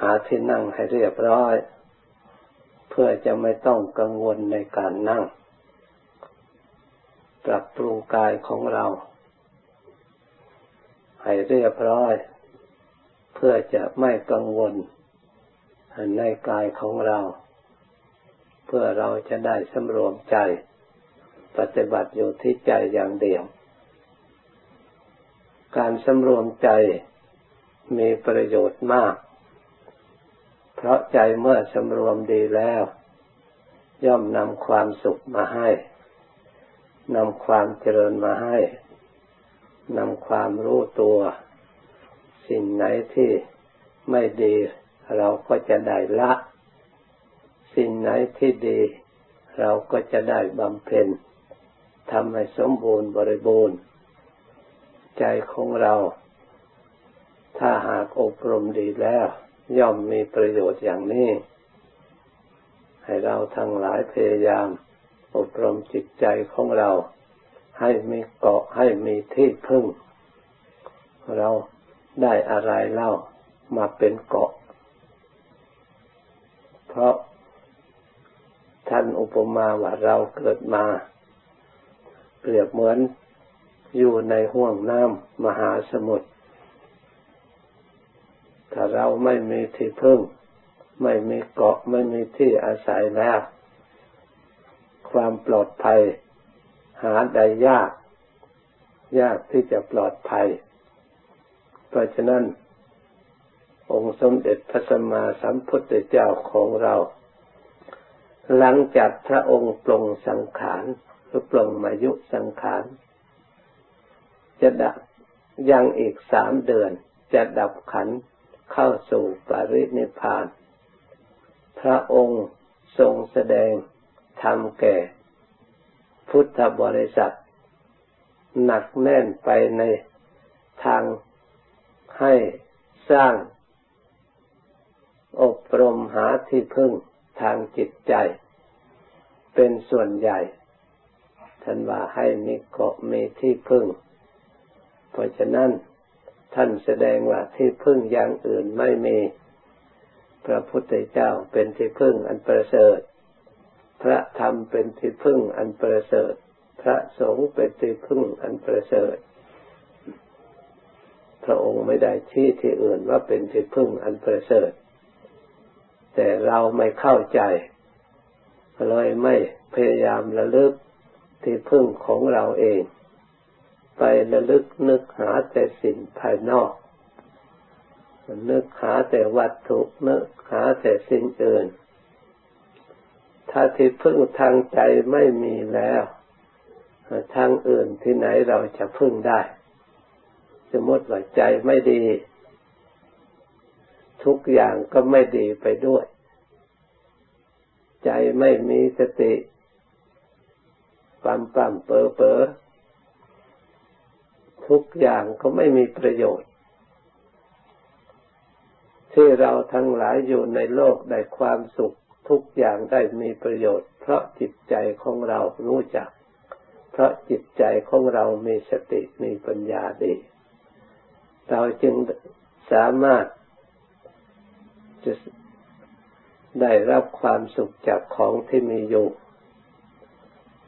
หาที่นั่งให้เรียบร้อย เพื่อจะไม่ต้องกังวลในการนั่ง ปรับปรุงกายของเรา ให้เรียบร้อย เพื่อจะไม่กังวลในกายของเรา เพื่อเราจะได้สำรวมใจ ปฏิบัติอยู่ที่ใจอย่างเดียว การสำรวมใจมีประโยชน์มาก เพราะใจเมื่อสำรวมดีแล้ว ย่อมนำความสุขมาให้นำความเจริญมาให้นำความรู้ตัว สิ่งไหนที่ไม่ดีเราก็จะได้ละ สิ่งไหนที่ดี เราก็จะได้บำเพ็ญทำให้สมบูรณ์บริบูรณ์ ใจของเรา ถ้าหากอบรมดีแล้ว ย่อมมีประโยชน์อย่างนี้ ให้เราทั้งหลายพยายาม อบรมจิตใจของเรา ให้มีเกาะให้มีที่พึ่ง เราได้อะไรเล่ามาเป็นเกาะ เพราะท่านอุปมาว่าเราเกิดมา เปรียบเหมือนอยู่ในห่วงน้ำมหาสมุทร เราไม่มีที่พึ่ง ไม่มีเกาะไม่มีที่อาศัยแล้ว ความปลอดภัย หาได้ยาก ยากที่จะปลอดภัย เพราะฉะนั้น องค์สมเด็จพระสัมมาสัมพุทธเจ้าของเรา หลังจากพระองค์ปลงสังขารหรือปลงมายุสังขารจะดับยังอีกสามเดือนจะดับขัน เข้าสู่ปรินิพาน พระองค์ทรงแสดงธรรมแก่ พุทธบริษัท หนักแน่นไปในทางให้สร้าง อบรมหาที่พึ่งทางจิตใจ เป็นส่วนใหญ่ท่านว่าให้มีเกาะมีที่พึ่ง เพราะฉะนั้น ท่านแสดงว่าที่พึ่งอย่างอื่นไม่มี พระพุทธเจ้าเป็นที่พึ่งอันประเสริฐ พระธรรมเป็นที่พึ่งอันประเสริฐ พระสงฆ์เป็นที่พึ่งอันประเสริฐ พระองค์ไม่ได้ชี้ที่อื่นว่าเป็นที่พึ่งอันประเสริฐ แต่เราไม่เข้าใจเลยไม่พยายามระลึกที่พึ่งของเราเอง ไประลึกนึกหาแต่สิ่งภายนอก นึกหาแต่วัตถุนึกหาแต่สิ่งอื่น ถ้าที่พึ่งทางใจไม่มีแล้วทางอื่นที่ไหนเราจะพึ่งได้ สมมติว่าใจไม่ดี ทุกอย่างก็ไม่ดีไปด้วย ใจไม่มีสติปั๊มปั๊มเปอเปอ ทุกอย่างก็ไม่มีประโยชน์ ที่เราทั้งหลายอยู่ในโลกได้ความสุขทุกอย่างได้มีประโยชน์ เพราะจิตใจของเรารู้จัก เพราะจิตใจของเรามีสติมีปัญญาดี เราจึงสามารถจะได้รับความสุขจากของที่มีอยู่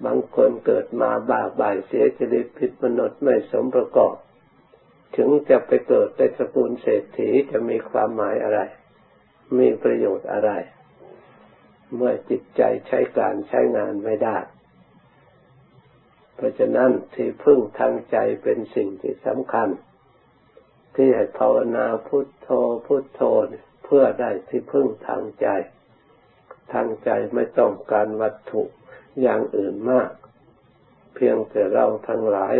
บางคนเกิดมาบาบ่ายเสียจริตผิดมนุษย์ไม่สมประกอบ ถึงจะไปเกิดในตระกูลเศรษฐีจะมีความหมายอะไร มีประโยชน์อะไร เมื่อจิตใจใช้การใช้งานไม่ได้ เพราะฉะนั้นที่พึ่งทางใจเป็นสิ่งที่สำคัญ ที่ให้ภาวนาพุทโธพุทโธเพื่อได้ที่พึ่งทางใจ ทางใจไม่ต้องการวัตถุ อย่างอื่นมาก เพียงแต่เราทั้งหลาย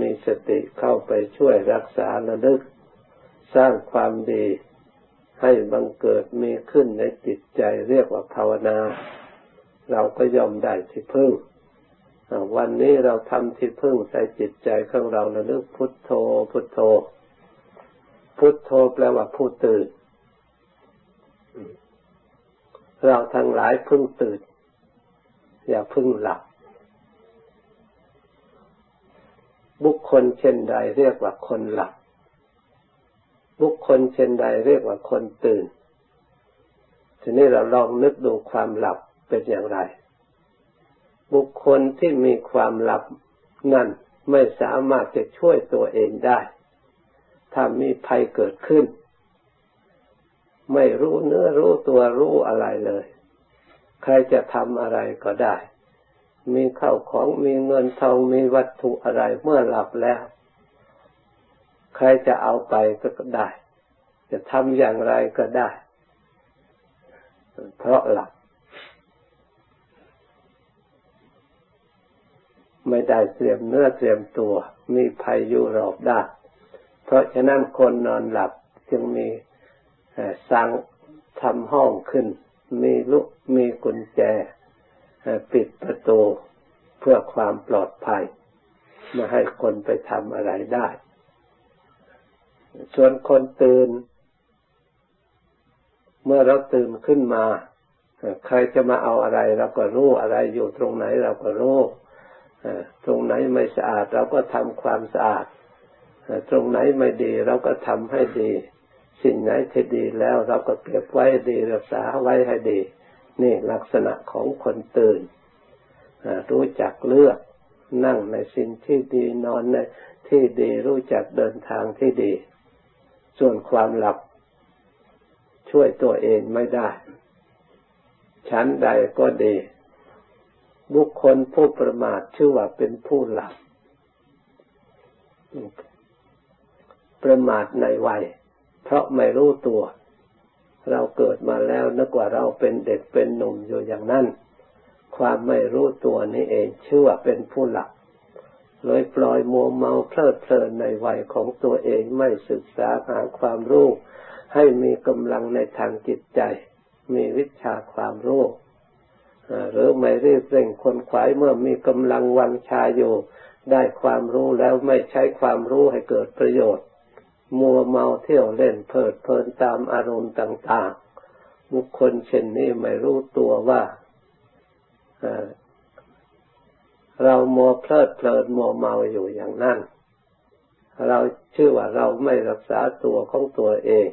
มีสติเข้าไปช่วยรักษาระลึก สร้างความดีให้บังเกิดมีขึ้นในจิตใจเรียกว่าภาวนา เราก็ยอมได้ที่พึ่ง วันนี้เราทำที่พึ่งใส่จิตใจของเราระลึกพุทโธ พุทโธ พุทโธแปลว่าผู้ตื่น เราทั้งหลายพึ่งตื่น อย่าพึ่งหลับ บุคคลเช่นใดเรียกว่าคนหลับ บุคคลเช่นใดเรียกว่าคนตื่น ทีนี้เราลองนึกดูความหลับเป็นอย่างไร บุคคลที่มีความหลับนั่นไม่สามารถจะช่วยตัวเองได้ ถ้ามีภัยเกิดขึ้น ไม่รู้เนื้อรู้ตัวรู้อะไรเลย ใครจะทำอะไรก็ได้ มีเข้าของมีเงินทองมีวัตถุอะไรเมื่อหลับแล้ว ใครจะเอาไปก็ได้ จะทำอย่างไรก็ได้ เพราะหลับไม่ได้เตรียมเนื้อเตรียมตัว มีภัยอยู่รอบด้านเพราะฉะนั้นคนนอนหลับจึงมีสร้างทำห้องขึ้น มีลุกมีกุญแจปิดประตูเพื่อความปลอดภัยไม่ให้คนไปทำอะไรได้ ส่วนคนตื่น เมื่อเราตื่นขึ้นมา ใครจะมาเอาอะไรเราก็รู้อะไรอยู่ตรงไหนเราก็รู้ตรงไหนไม่สะอาดเราก็ทำความสะอาด ตรงไหนไม่ดีเราก็ทำให้ดี สิ่งไหนที่ดีแล้วเราก็เก็บไว้ดีรักษาไว้ให้ดี นี่ลักษณะของคนตื่น รู้จักเลือกนั่งในสิ่งที่ดีนอนในที่ดีรู้จักเดินทางที่ดี ส่วนความหลับ ช่วยตัวเองไม่ได้ ชั้นใดก็ดี บุคคลผู้ประมาทชื่อว่าเป็นผู้หลับ ประมาทในวัย เพราะไม่รู้ตัว เราเกิดมาแล้วนึกว่าเราเป็นเด็กเป็นหนุ่มอยู่อย่างนั้น ความไม่รู้ตัวนี้เองชื่อว่าเป็นผู้หลับเลยปล่อยมัวเมาเพลิดเพลินในวัยของตัวเองไม่ศึกษาหาความรู้ ให้มีกำลังในทางจิตใจ มีวิชาความรู้หรือไม่รีบเร่งคนขวายเมื่อมีกำลังวังชาอยู่ ได้ความรู้แล้วไม่ใช้ความรู้ให้เกิดประโยชน์ มัวเมาเที่ยวเล่นเพลิดเพลินตามอารมณ์ต่าง ๆ บุคคลเช่นนี้ไม่รู้ตัวว่า เรามัวเพลิดเพลินมัวเมาอยู่อย่างนั้น เราชื่อว่าเราไม่รักษาตัวของตัวเอง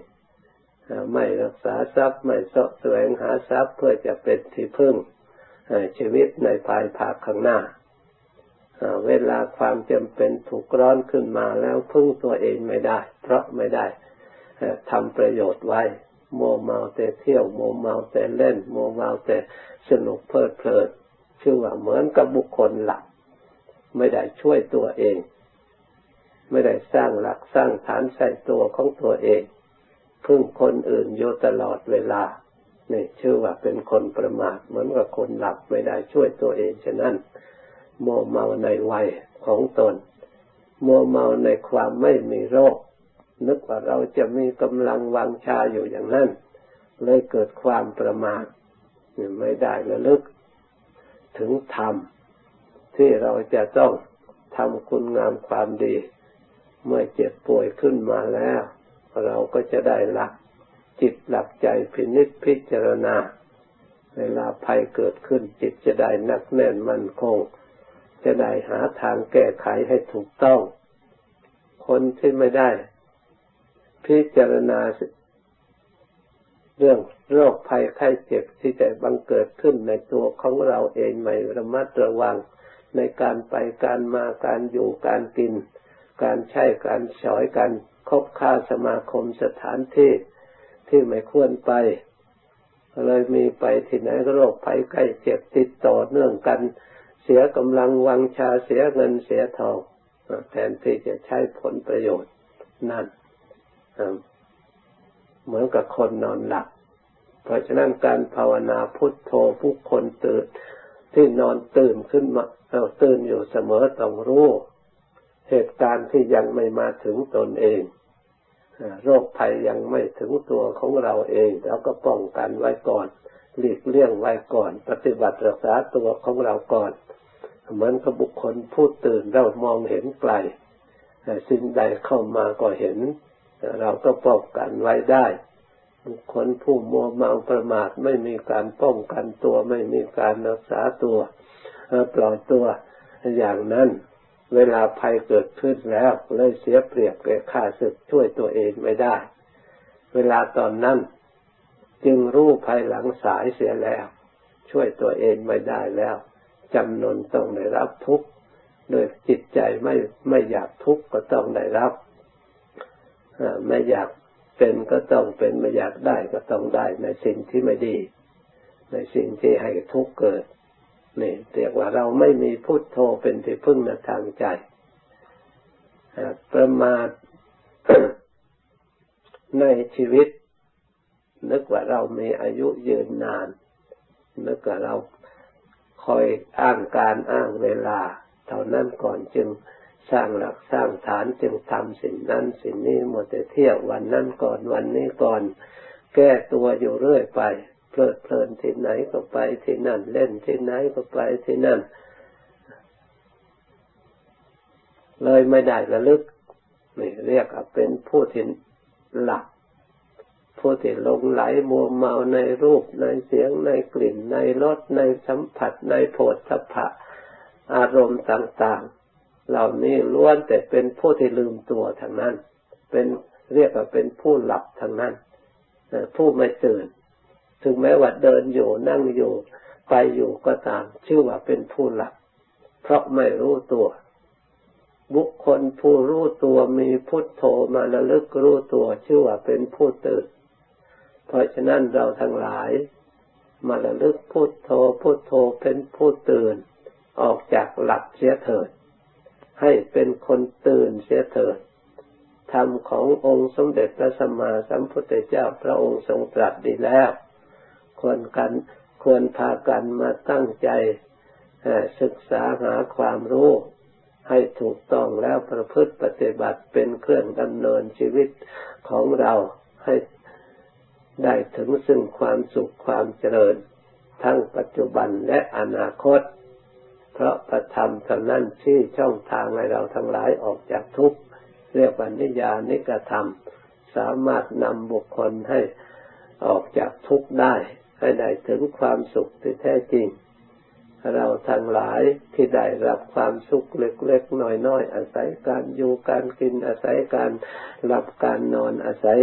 ไม่รักษาทรัพย์ไม่สะแสวงหาทรัพย์เพื่อจะเป็นที่พึ่งชีวิตในภายภาคข้างหน้า เวลาความจำเป็นถูกร้อนขึ้นมาแล้วพึ่งตัวเองไม่ได้ เพราะไม่ได้ทำประโยชน์ไว้โมเมาแต่เที่ยวโมเมาแต่เล่นโมเมาแต่สนุกเพลิดเพลิน ชื่อว่าเหมือนกับบุคคลหลักไม่ได้ช่วยตัวเอง ไม่ได้สร้างหลักสร้างฐานใส่ตัวของตัวเอง พึ่งคนอื่นอยู่ตลอดเวลานี่ชื่อว่าเป็นคนประมาทเหมือนกับคนหลับไม่ได้ช่วยตัวเองฉะนั้นโมเมาในวัยของตนโมเมาในความไม่มีโรค นึกว่าเราจะมีกำลังวังชาอยู่อย่างนั้น เลยเกิดความประมาทไม่ได้ระลึก ถึงธรรมที่เราจะต้องทำคุณงามความดี เมื่อเจ็บป่วยขึ้นมาแล้ว เราก็จะได้หลักจิตหลับใจพินิจพิจารณา เวลาภัยเกิดขึ้นจิตจะได้นักแน่นมั่นคง จะได้หาทางแก้ไขให้ถูกต้อง คนที่ไม่ได้ พิจารณา เรื่องโรคภัยไข้เจ็บที่จะบังเกิดขึ้นในตัวของเราเองไม่ระมัดระวังในการไปการมาการอยู่การกิน การใช้การฉอยการคบค้าสมาคมสถานที่ที่ไม่ควรไปเลยมีไปที่ไหนก็โรคภัยไข้เจ็บติดต่อเนื่องกัน เสียกำลังวังชาเสียเงินเสียทองแทนที่จะใช้ผลประโยชน์นั่น เหมือนกับคนนอนหลับ เพราะฉะนั้นการภาวนาพุทโธผู้คนตื่นที่นอนตื่นขึ้นมาเราตื่นอยู่เสมอต้องรู้ เหตุการณ์ที่ยังไม่มาถึงตนเองโรคภัยยังไม่ถึงตัวของเราเองเราก็ป้องกันไว้ก่อน หลีกเลี่ยงไว้ก่อน ปฏิบัติรักษาตัวของเราก่อน เหมือนกับบุคคลผู้ตื่นเรามองเห็นไกลสิ่งใดเข้ามาก็เห็น เราก็ป้องกันไว้ได้ บุคคลผู้มัวเมาประมาทไม่มีการป้องกันตัว ไม่มีการรักษาตัวปล่อยตัวอย่างนั้น เวลาภัยเกิดขึ้นแล้วเลยเสียเปรียบแก่ข้าศึกช่วยตัวเองไม่ได้ เวลาตอนนั้น จึงรู้ภายหลังสายเสียแล้ว ช่วยตัวเองไม่ได้แล้วจำนนต้องได้รับทุกข์โดยจิตใจไม่ไม่อยากทุกข์ก็ต้องได้รับ ไม่อยากเป็นก็ต้องเป็นไม่อยากได้ก็ต้องได้ในสิ่งที่ไม่ดี ในสิ่งที่ให้ทุกข์เกิดนี่เรียกว่าเราไม่มีพุทโธเป็นที่พึ่งในทางใจประมาทในชีวิต นึกว่าเรามีอายุยืนนาน นึกว่าเราคอยอ้างการอ้างเวลา เท่านั้นก่อนจึง สร้างหลักสร้างฐานจึงทำสิ่งนั้นสิ่งนี้หมดแต่เที่ยววันนั้นก่อนวันนี้ก่อน แก้ตัวอยู่เรื่อยไปเพลิดเพลินที่ไหนก็ไปที่นั่น เล่นที่ไหนก็ไปที่นั่น เลยไม่ได้ระลึกนี่เรียกเป็นผู้ที่หลับผู้ที่ลงไหลมัวเมาในรูปในเสียงในกลิ่นในรสในสัมผัสในโผฏฐัพพะอารมณ์ต่าง ๆ เหล่านี้ล้วนแต่เป็นผู้ที่ลืมตัวทางนั้น เป็นเรียกว่าเป็นผู้หลับทางนั้นผู้ไม่ตื่น ถึงแม้ว่าเดินอยู่นั่งอยู่ ไปอยู่ก็ตาม ชื่อว่าเป็นผู้หลับ เพราะไม่รู้ตัว บุคคลผู้รู้ตัวมีพุทโธมาระลึกรู้ตัว ชื่อว่าเป็นผู้ตื่น เพราะฉะนั้นเราทั้งหลาย มาระลึกพุทโธพุทโธเป็นผู้ตื่น ออกจากหลับเสียเถิด ให้เป็นคนตื่นเสียเถิดธรรมขององค์สมเด็จพระสัมมาสัมพุทธเจ้าพระองค์ทรงตรัสดีแล้ว ควรกันควรพากันมาตั้งใจศึกษาหาความรู้ ให้ถูกต้องแล้วประพฤติปฏิบัติเป็นเครื่องดำเนินชีวิตของเราให้ได้ถึงซึ่งความสุขความเจริญ ทั้งปัจจุบันและอนาคต เพราะประธรรมเท่านั้นที่ช่องทางให้เราทั้งหลายออกจากทุกข์เรียกว่านิยานิกธรรม สามารถนำบุคคลให้ออกจากทุกข์ได้ ให้ได้ถึงความสุขที่แท้จริง เราทั้งหลายที่ได้รับความสุขเล็กๆน้อยๆอาศัยการอยู่การกินอาศัยการหลับการนอนอาศัย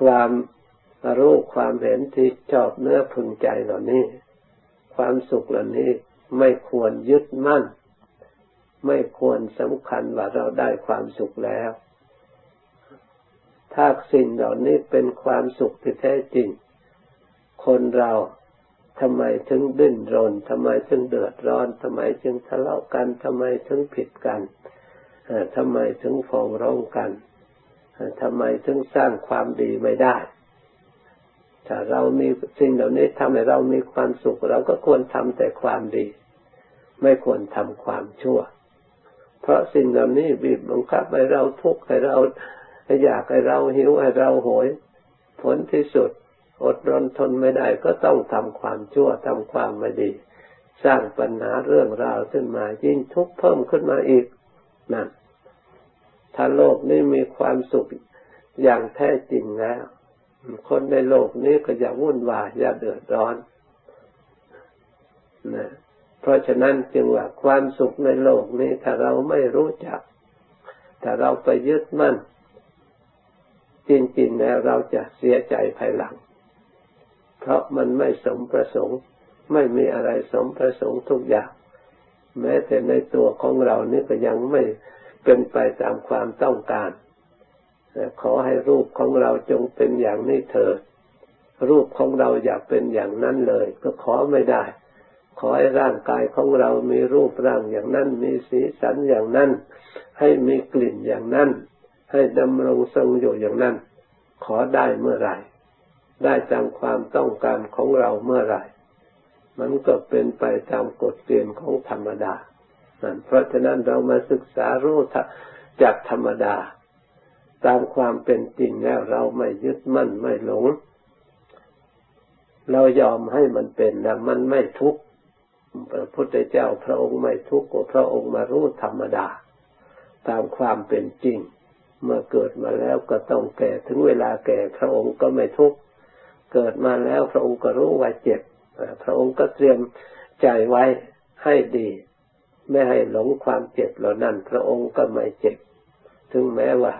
ความรู้ความเห็นที่ชอบเนื้อพึงใจเหล่านี้ ความสุขเหล่านี้ ไม่ควรยึดมั่น ไม่ควรสำคัญว่าเราได้ความสุขแล้ว ถ้าสิ่งเหล่านี้เป็นความสุขที่แท้จริง คนเราทำไมถึงดิ้นรนทำไมถึงเดือดร้อนทำไมจึงทะเลาะกันทำไมถึงผิดกันทำไมถึงฟ้องร้องกันทำไมถึงสร้างความดีไม่ได้ ถ้าเรามีสิ่งเหล่านี้ทำให้เรามีความสุข เราก็ควรทำแต่ความดี ไม่ควรทำความชั่ว เพราะสิ่งเหล่านี้บีบบังคับให้เราทุกข์ให้เราอยากให้เราหิวให้เราโหย ผลที่สุด อดรนทนไม่ได้ก็ต้องทำความชั่วทำความไม่ดี สร้างปัญหาเรื่องราวขึ้นมายิ่งทุกข์เพิ่มขึ้นมาอีกนั่นถ้าโลกนี้มีความสุขอย่างแท้จริงแล้ว คนในโลกนี้ก็อย่าวุ่นวายอย่าเดือดร้อนนะ เพราะฉะนั้นจึงว่าความสุขในโลกนี้ถ้าเราไม่รู้จัก ถ้าเราไปยึดมั่น จริงๆแล้วเราจะเสียใจภายหลัง เพราะมันไม่สมประสงค์ ไม่มีอะไรสมประสงค์ทุกอย่าง แม้แต่ในตัวของเรานี่ก็ยังไม่เป็นไปตามความต้องการขอให้รูปของเราจงเป็นอย่างนี้เถิดรูปของเราอยากเป็นอย่างนั้นเลย ก็ขอไม่ได้ ขอให้ร่างกายของเรามีรูปร่างอย่างนั้น มีสีสันอย่างนั้น ให้มีกลิ่นอย่างนั้น ให้ดำรงทรงอยู่อย่างนั้น ขอได้เมื่อไหร่ ได้ตามความต้องการของเราเมื่อไหร่ มันก็เป็นไปตามกฎเกณฑ์ของธรรมดานั่นเพราะฉะนั้นเรามาศึกษารู้จากธรรมดา ตามความเป็นจริงแล้วเราไม่ยึดมั่นไม่หลง เรายอมให้มันเป็นแล้วมันไม่ทุกข์ พระพุทธเจ้าพระองค์ไม่ทุกข์พระองค์มารู้ธรรมดา ตามความเป็นจริง เมื่อเกิดมาแล้วก็ต้องแก่ถึงเวลาแก่พระองค์ก็ไม่ทุกข์เกิดมาแล้วพระองค์ก็รู้ว่าเจ็บพระองค์ก็เตรียมใจไว้ให้ดี ไม่ให้หลงความเจ็บเหล่านั้น พระองค์ก็ไม่เจ็บ ถึงแม้ว่า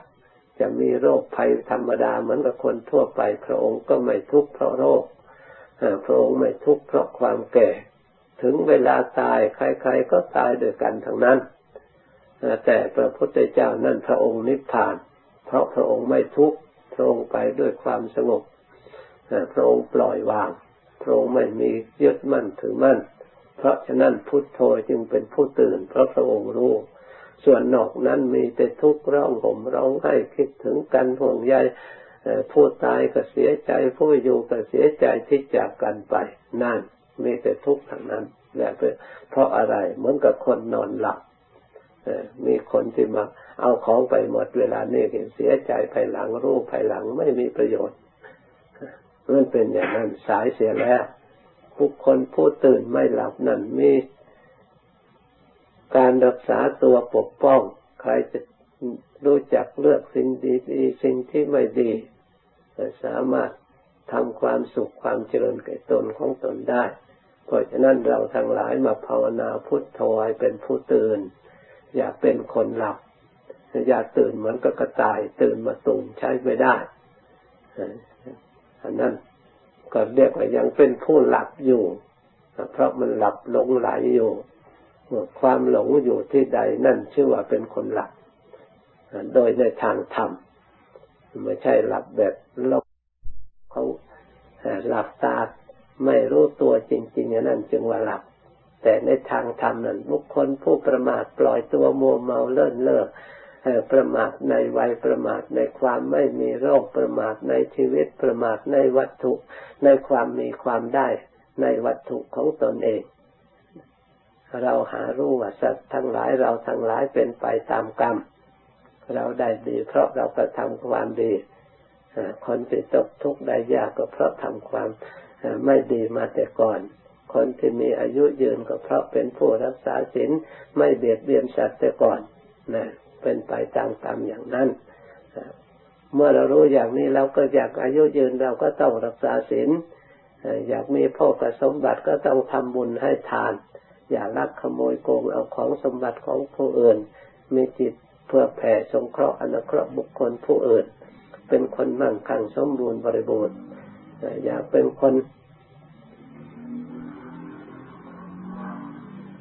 จจะมีโรคภัยธรรมดาเหมือนกับคนทั่วไป พระองค์ก็ไม่ทุกข์เพราะโรคพระองค์ไม่ทุกข์เพราะความแก่ ถึงเวลาตายใครๆก็ตายด้วยกันทั้งนั้น แต่พระพุทธเจ้านั่นพระองค์นิพพาน เพราะพระองค์ไม่ทุกข์พระองค์ไปด้วยความสงบพระองค์ปล่อยวาง พระองค์ไม่มียึดมั่นถือมั่น เพราะฉะนั้นพุทโธจึงเป็นผู้ตื่น เพราะพระองค์รู้ ส่วนนอกนั้นมีแต่ทุกข์ร้องห่มร้องไห้คิดถึงกันห่วงใยผู้ตายก็เสียใจผู้อยู่ก็เสียใจที่จากกันไปนั่น มีแต่ทุกข์ทั้งนั้นและเพราะอะไรเหมือนกับคนนอนหลับมีคนที่มาเอาของไปหมดเวลานี้เสียใจภายหลังรู้ภายหลังไม่มีประโยชน์มันเป็นอย่างนั้นสายเสียแล้วบุคคลผู้ตื่นไม่หลับนั่นมีการรักษาตัวปกป้อง ใครจะรู้จักเลือกสิ่งดีๆสิ่งที่ไม่ดีสามารถ ทำความสุขความเจริญแก่ตนของตนได้ เพราะฉะนั้นเราทั้งหลายมาภาวนาพุทโธให้เป็นผู้ตื่น อย่าเป็นคนหลับ อย่าตื่นเหมือนกับกระต่าย ตื่นมาตุ่มใช้ไม่ได้อันนั้นก็เรียกว่ายังเป็นผู้หลับอยู่ เพราะมันหลับหลงไหลอยู่ความหลงอยู่ที่ใดนั่นชื่อว่าเป็นคนหลับ โดยในทางธรรมไม่ใช่หลับแบบล หลับตาไม่รู้ตัวจริง ๆ นั่นจึงว่าหลับ แต่ในทางธรรมนั้นบุคคลผู้ประมาทปล่อยตัวมัวเมาเลิ่นเล่อประมาทในวัยประมาทในความไม่มีโรคประมาทในชีวิตประมาทในวัตถุในความมีความได้ในวัตถุของตนเอง เราหารู้ว่าสัตว์ทั้งหลายเราทั้งหลายเป็นไปตามกรรม เราได้ดีเพราะเรากระทำความดี คนที่ตกทุกข์ได้ยากก็เพราะทำความไม่ดีมาแต่ก่อน คนที่มีอายุยืนก็เพราะเป็นผู้รักษาศีลไม่เบียดเบียนสัตว์แต่ก่อนนะเป็นไปตามกรรมอย่างนั้น เมื่อเรารู้อย่างนี้เราก็อยากอายุยืนเราก็ต้องรักษาศีลอยากมีพ่อกสมบัติก็ต้องทำบุญให้ทาน อย่าลักขโมยโกงเอาของสมบัติของผู้อื่น มีจิตเพื่อแผ่สงเคราะห์อนุเคราะห์บุคคลผู้อื่น เป็นคนมั่งคั่งสมบูรณ์บริบูรณ์อยากเป็นคน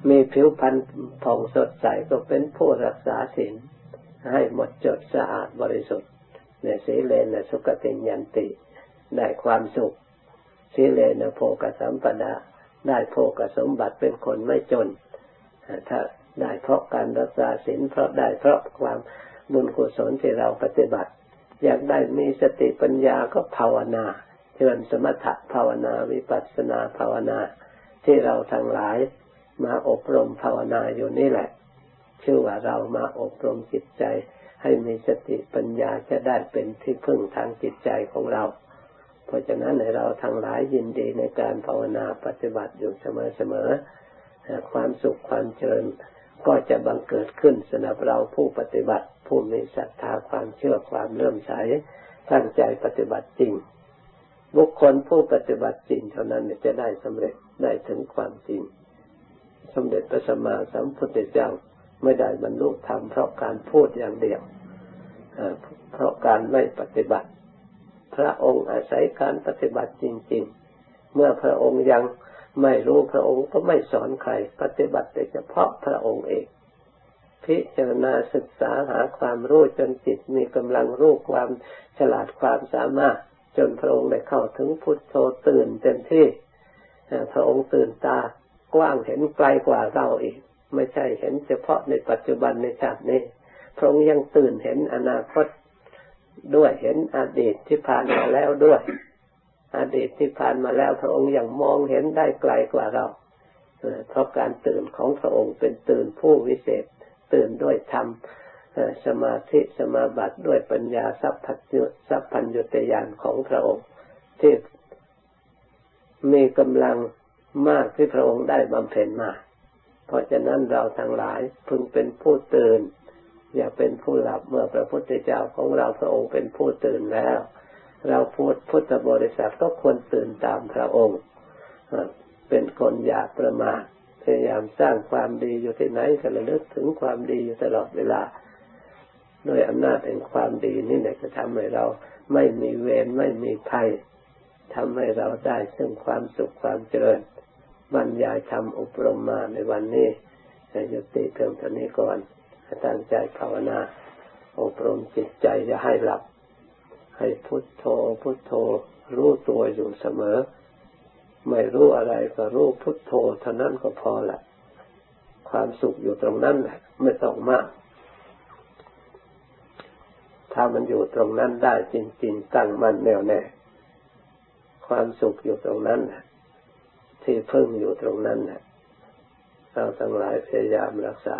มีผิวพรรณผ่องสดใสก็เป็นผู้รักษาศีลให้หมดจดสะอาดบริสุทธิ์ในสีเลนสุกติยันติได้ความสุขสีเลนโภกสัมปดาได้โภกสมบัติเป็นคนไม่จน ถ้าได้เพราะการรักษาศีลเพราะได้เพราะความบุญกุศลที่เราปฏิบัติ อยากได้มีสติปัญญาก็ภาวนาเจริญสมถะภาวนาวิปัสสนาภาวนา ที่เราทั้งหลายมาอบรมภาวนาอยู่นี่แหละ ชื่อว่าเรามาอบรมจิตใจ ให้มีสติปัญญาจะได้เป็นที่พึ่งทางจิตใจของเรา เพราะฉะนั้นในเราทั้งหลายยินดีในการภาวนาปฏิบัติอยู่เสมอๆความสุขความเจริญ ก็จะบังเกิดขึ้นสำหรับเราผู้ปฏิบัติ ผู้มีศรัทธาความเชื่อความเริ่มใสตั้งใจปฏิบัติจริง บุคคลผู้ปฏิบัติจริงเท่านั้นจะได้สำเร็จได้ถึงความจริง สมเด็จพระสัมมาสัมพุทธเจ้าไม่ได้บรรลุธรรมเพราะการพูดอย่างเดียวเพราะการไม่ปฏิบัติ พระองค์อาศัยการปฏิบัติจริง ๆ เมื่อพระองค์ยัง ไม่รู้พระองค์ก็ไม่สอนใคร ปฏิบัติแต่เฉพาะพระองค์เอง พิจารณาศึกษาหาความรู้จนจิตมีกำลังรู้ความฉลาดความสามารถ จนพระองค์ได้เข้าถึงพุทโธตื่นเต็มที่พระองค์ตื่นตากว้างเห็นไกลกว่าเราอีก ไม่ใช่เห็นเฉพาะในปัจจุบันในชาตินี้ พระองค์ยังตื่นเห็นอนาคตด้วยเห็นอดีตที่ผ่านมาแล้วด้วย อดีตที่ผ่านมาแล้วพระองค์ยังมองเห็นได้ไกลกว่าเราเพราะการตื่นของพระองค์เป็นตื่นผู้วิเศษ ตื่นด้วยธรรมสมาธิสมาบัติด้วยปัญญาสัพพัญญสัพพัญญุตยานของพระองค์ที่มีกำลังมากที่พระองค์ได้บำเพ็ญมา เพราะฉะนั้นเราทั้งหลายพึงเป็นผู้ตื่น อย่าเป็นผู้หลับเมื่อพระพุทธเจ้าของเราพระองค์เป็นผู้ตื่นแล้ว เราพูดพุทธบริษัทก็ควรตื่นตามพระองค์ เป็นคนอย่าประมาทพยายามสร้างความดีอยู่ที่ไหนก็ระลึกถึงความดีอยู่ตลอดเวลาด้วยอำนาจแห่งความดีนี่แหละจะทำให้เราไม่มีเวรไม่มีภัยทำให้เราได้ซึ่งความสุขความเจริญบรรยายธรรมอบรมมาในวันนี้ยุติเพียงเท่านี้ก่อนตั้งใจภาวนาอบรมจิตใจอย่าให้หลับ ให้พุทโธ พุทโธ รู้ตัวอยู่เสมอ ไม่รู้อะไรก็รู้พุทโธเท่านั้นก็พอละความสุขอยู่ตรงนั้นแหละไม่ต้องมาก ถ้ามันอยู่ตรงนั้นได้จริง ๆ ตั้งมั่นแน่วแน่ความสุขอยู่ตรงนั้นแหละที่พึ่งอยู่ตรงนั้นแหละเราทั้งหลายพยายามรักษา